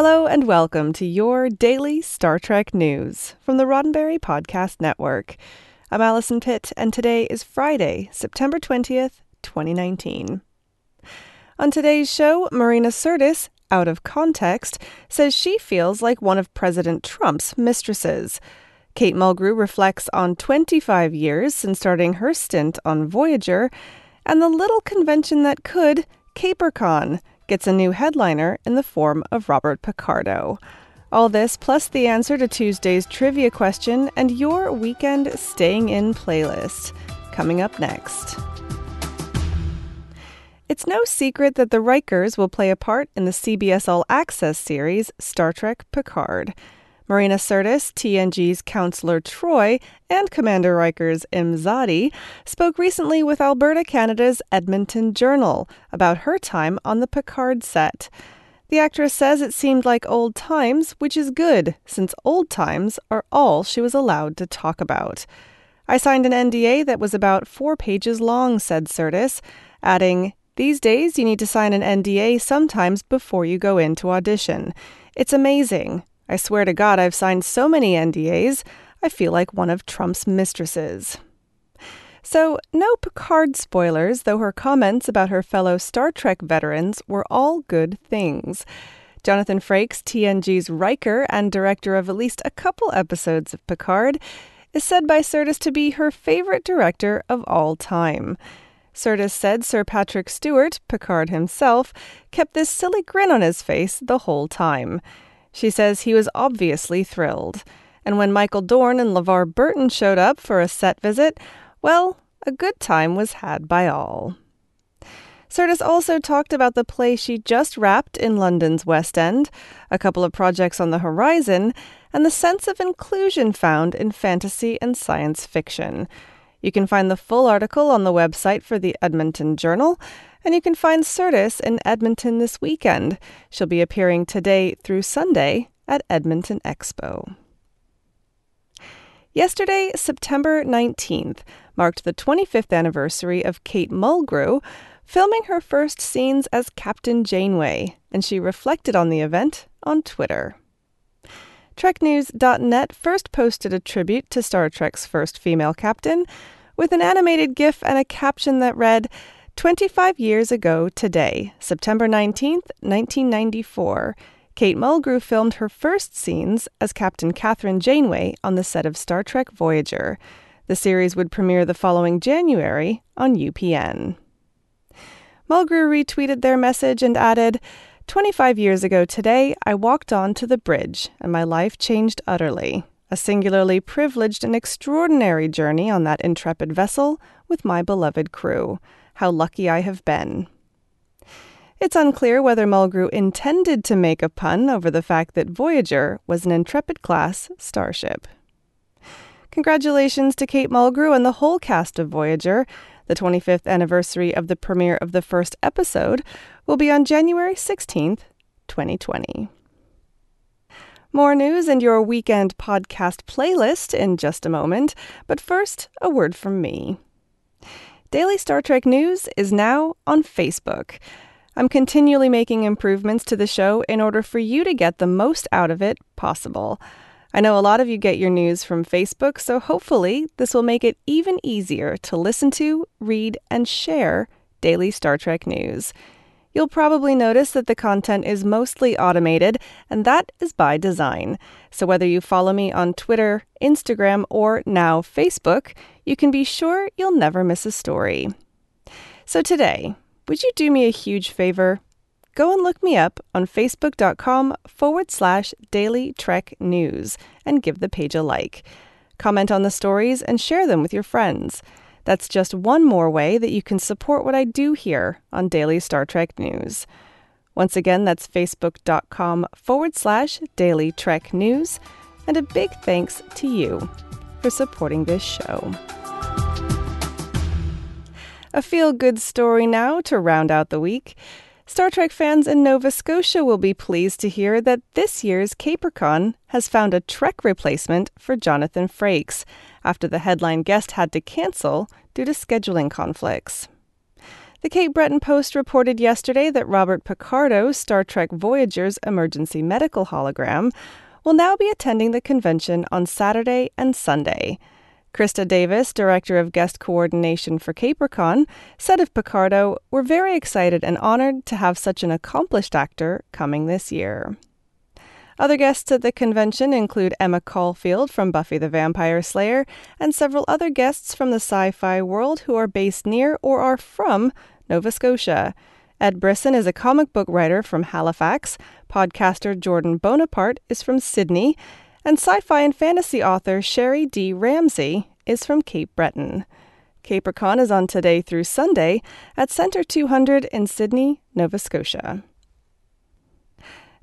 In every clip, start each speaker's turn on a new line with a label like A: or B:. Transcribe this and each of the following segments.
A: Hello and welcome to your daily Star Trek news from the Roddenberry Podcast Network. I'm Allison Pitt, and today is Friday, September 20th, 2019. On today's show, Marina Sirtis, out of context, says she feels like one of President Trump's mistresses. Kate Mulgrew reflects on 25 years since starting her stint on Voyager, and the little convention that could, CaperCon, gets a new headliner in the form of Robert Picardo. All this plus the answer to Tuesday's trivia question and your weekend staying in playlist coming up next. It's no secret that the Rikers will play a part in the CBS All Access series Star Trek Picard. Marina Sirtis, TNG's counselor Troi, and Commander Riker's Imzadi spoke recently with Alberta, Canada's Edmonton Journal about her time on the Picard set. The actress says it seemed like old times, which is good, since old times are all she was allowed to talk about. I signed an NDA that was about four pages long, said Sirtis, adding, These days you need to sign an NDA sometimes before you go in to audition. It's amazing. I swear to God, I've signed so many NDAs, I feel like one of Trump's mistresses. So, no Picard spoilers, though her comments about her fellow Star Trek veterans were all good things. Jonathan Frakes, TNG's Riker and director of at least a couple episodes of Picard, is said by Sirtis to be her favorite director of all time. Sirtis said Sir Patrick Stewart, Picard himself, kept this silly grin on his face the whole time. She says he was obviously thrilled. And when Michael Dorn and LeVar Burton showed up for a set visit, well, a good time was had by all. Sirtis also talked about the play she just wrapped in London's West End, a couple of projects on the horizon, and the sense of inclusion found in fantasy and science fiction. You can find the full article on the website for the Edmonton Journal, and you can find Sirtis in Edmonton this weekend. She'll be appearing today through Sunday at Edmonton Expo. Yesterday, September 19th, marked the 25th anniversary of Kate Mulgrew filming her first scenes as Captain Janeway, and she reflected on the event on Twitter. TrekNews.net first posted a tribute to Star Trek's first female captain with an animated GIF and a caption that read, 25 years ago today, September 19th, 1994, Kate Mulgrew filmed her first scenes as Captain Kathryn Janeway on the set of Star Trek Voyager. The series would premiere the following January on UPN. Mulgrew retweeted their message and added, 25 years ago today, I walked onto the bridge and my life changed utterly. A singularly privileged and extraordinary journey on that intrepid vessel with my beloved crew. How lucky I have been. It's unclear whether Mulgrew intended to make a pun over the fact that Voyager was an Intrepid class starship. Congratulations to Kate Mulgrew and the whole cast of Voyager. The 25th anniversary of the premiere of the first episode will be on January 16th, 2020. More news and your weekend podcast playlist in just a moment, but first, a word from me. Daily Star Trek News is now on Facebook. I'm continually making improvements to the show in order for you to get the most out of it possible. I know a lot of you get your news from Facebook, so hopefully this will make it even easier to listen to, read, and share daily Star Trek news. You'll probably notice that the content is mostly automated, and that is by design. So whether you follow me on Twitter, Instagram, or now Facebook, you can be sure you'll never miss a story. So today, would you do me a huge favor? Go and look me up on facebook.com forward slash daily trek news and give the page a like. Comment on the stories and share them with your friends. That's just one more way that you can support what I do here on Daily Star Trek News. Once again, that's facebook.com forward slash daily trek news. And a big thanks to you, for supporting this show. A feel good story now to round out the week. Star Trek fans in Nova Scotia will be pleased to hear that this year's CaperCon has found a Trek replacement for Jonathan Frakes after the headline guest had to cancel due to scheduling conflicts. The Cape Breton Post reported yesterday that Robert Picardo, Star Trek Voyager's emergency medical hologram, will now be attending the convention on Saturday and Sunday. Krista Davis, Director of Guest Coordination for CaperCon, said of Picardo, We're very excited and honored to have such an accomplished actor coming this year. Other guests at the convention include Emma Caulfield from Buffy the Vampire Slayer and several other guests from the sci fi world who are based near or are from Nova Scotia. Ed Brisson is a comic book writer from Halifax, podcaster Jordan Bonaparte is from Sydney, and sci fi and fantasy author Sherry D. Ramsey is from Cape Breton. CaperCon is on today through Sunday at Centre 200 in Sydney, Nova Scotia.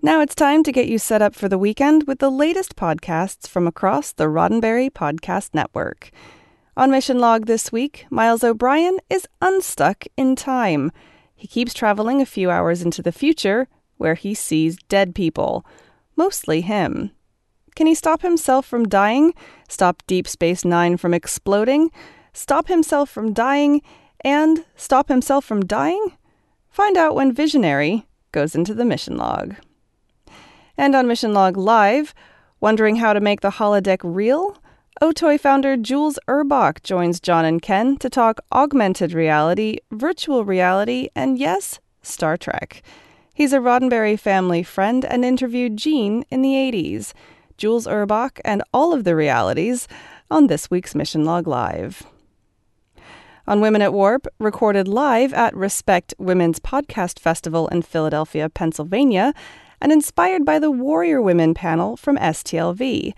A: Now it's time to get you set up for the weekend with the latest podcasts from across the Roddenberry Podcast Network. On Mission Log this week, Miles O'Brien is unstuck in time. He keeps traveling a few hours into the future, where he sees dead people, mostly him. Can he stop himself from dying? Stop Deep Space Nine from exploding? Stop himself from dying? And stop himself from dying? Find out when Visionary goes into the mission log. And on Mission Log Live, wondering how to make the holodeck real? Otoy founder Jules Urbach joins John and Ken to talk augmented reality, virtual reality, and yes, Star Trek. He's a Roddenberry family friend and interviewed Gene in the 80s. Jules Urbach, and all of the realities on this week's Mission Log Live. On Women at Warp, recorded live at Respect Women's Podcast Festival in Philadelphia, Pennsylvania, and inspired by the Warrior Women panel from STLV.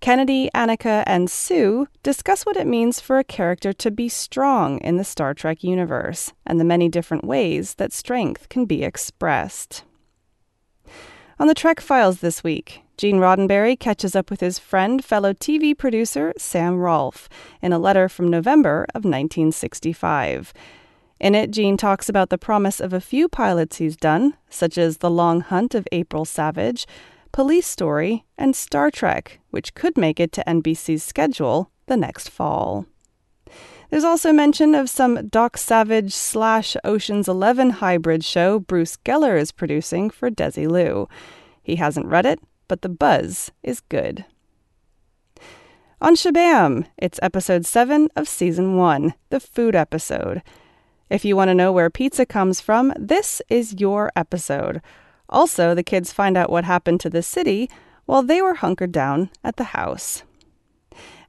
A: Kennedy, Annika, and Sue discuss what it means for a character to be strong in the Star Trek universe and the many different ways that strength can be expressed. On the Trek Files this week, Gene Roddenberry catches up with his friend, fellow TV producer Sam Rolfe, in a letter from November of 1965. In it, Gene talks about the promise of a few pilots he's done, such as The Long Hunt of April Savage, Police Story, and Star Trek, which could make it to NBC's schedule the next fall. There's also mention of some Doc Savage slash Ocean's Eleven hybrid show Bruce Geller is producing for Desilu. He hasn't read it, but the buzz is good. On Shabam, it's episode 7 of season 1, the food episode. If you want to know where pizza comes from, this is your episode. Also, the kids find out what happened to the city while they were hunkered down at the house.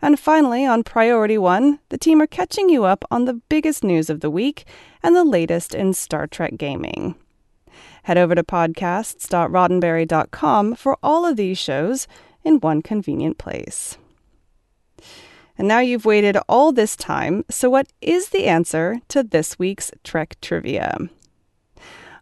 A: And finally, on Priority One, the team are catching you up on the biggest news of the week and the latest in Star Trek gaming. Head over to podcasts.roddenberry.com for all of these shows in one convenient place. And now you've waited all this time, so what is the answer to this week's Trek trivia?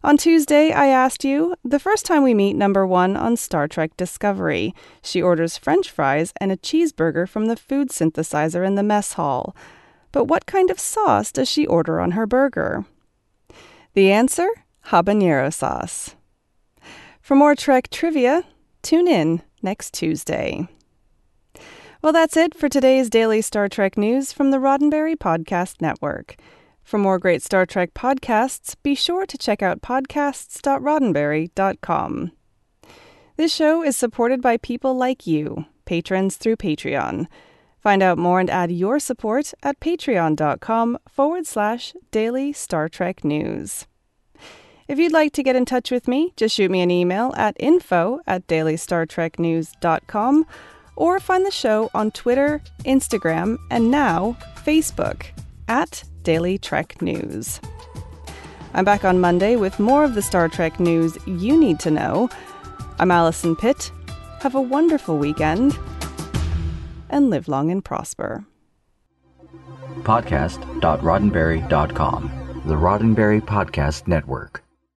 A: On Tuesday, I asked you, the first time we meet number one on Star Trek Discovery, she orders french fries and a cheeseburger from the food synthesizer in the mess hall. But what kind of sauce does she order on her burger? The answer? habanero sauce. For more Trek trivia, tune in next Tuesday. Well, that's it for today's daily Star Trek news from the Roddenberry Podcast Network. For more great Star Trek podcasts, be sure to check out podcasts.roddenberry.com. This show is supported by people like you, patrons through Patreon. Find out more and add your support at patreon.com forward slash daily Star Trek news. If you'd like to get in touch with me, just shoot me an email at info at dailystartreknews.com or find the show on Twitter, Instagram, and now Facebook at Daily Trek News. I'm back on Monday with more of the Star Trek news you need to know. I'm Allison Pitt. Have a wonderful weekend and live long and prosper.
B: Podcast.roddenberry.com, the Roddenberry Podcast Network.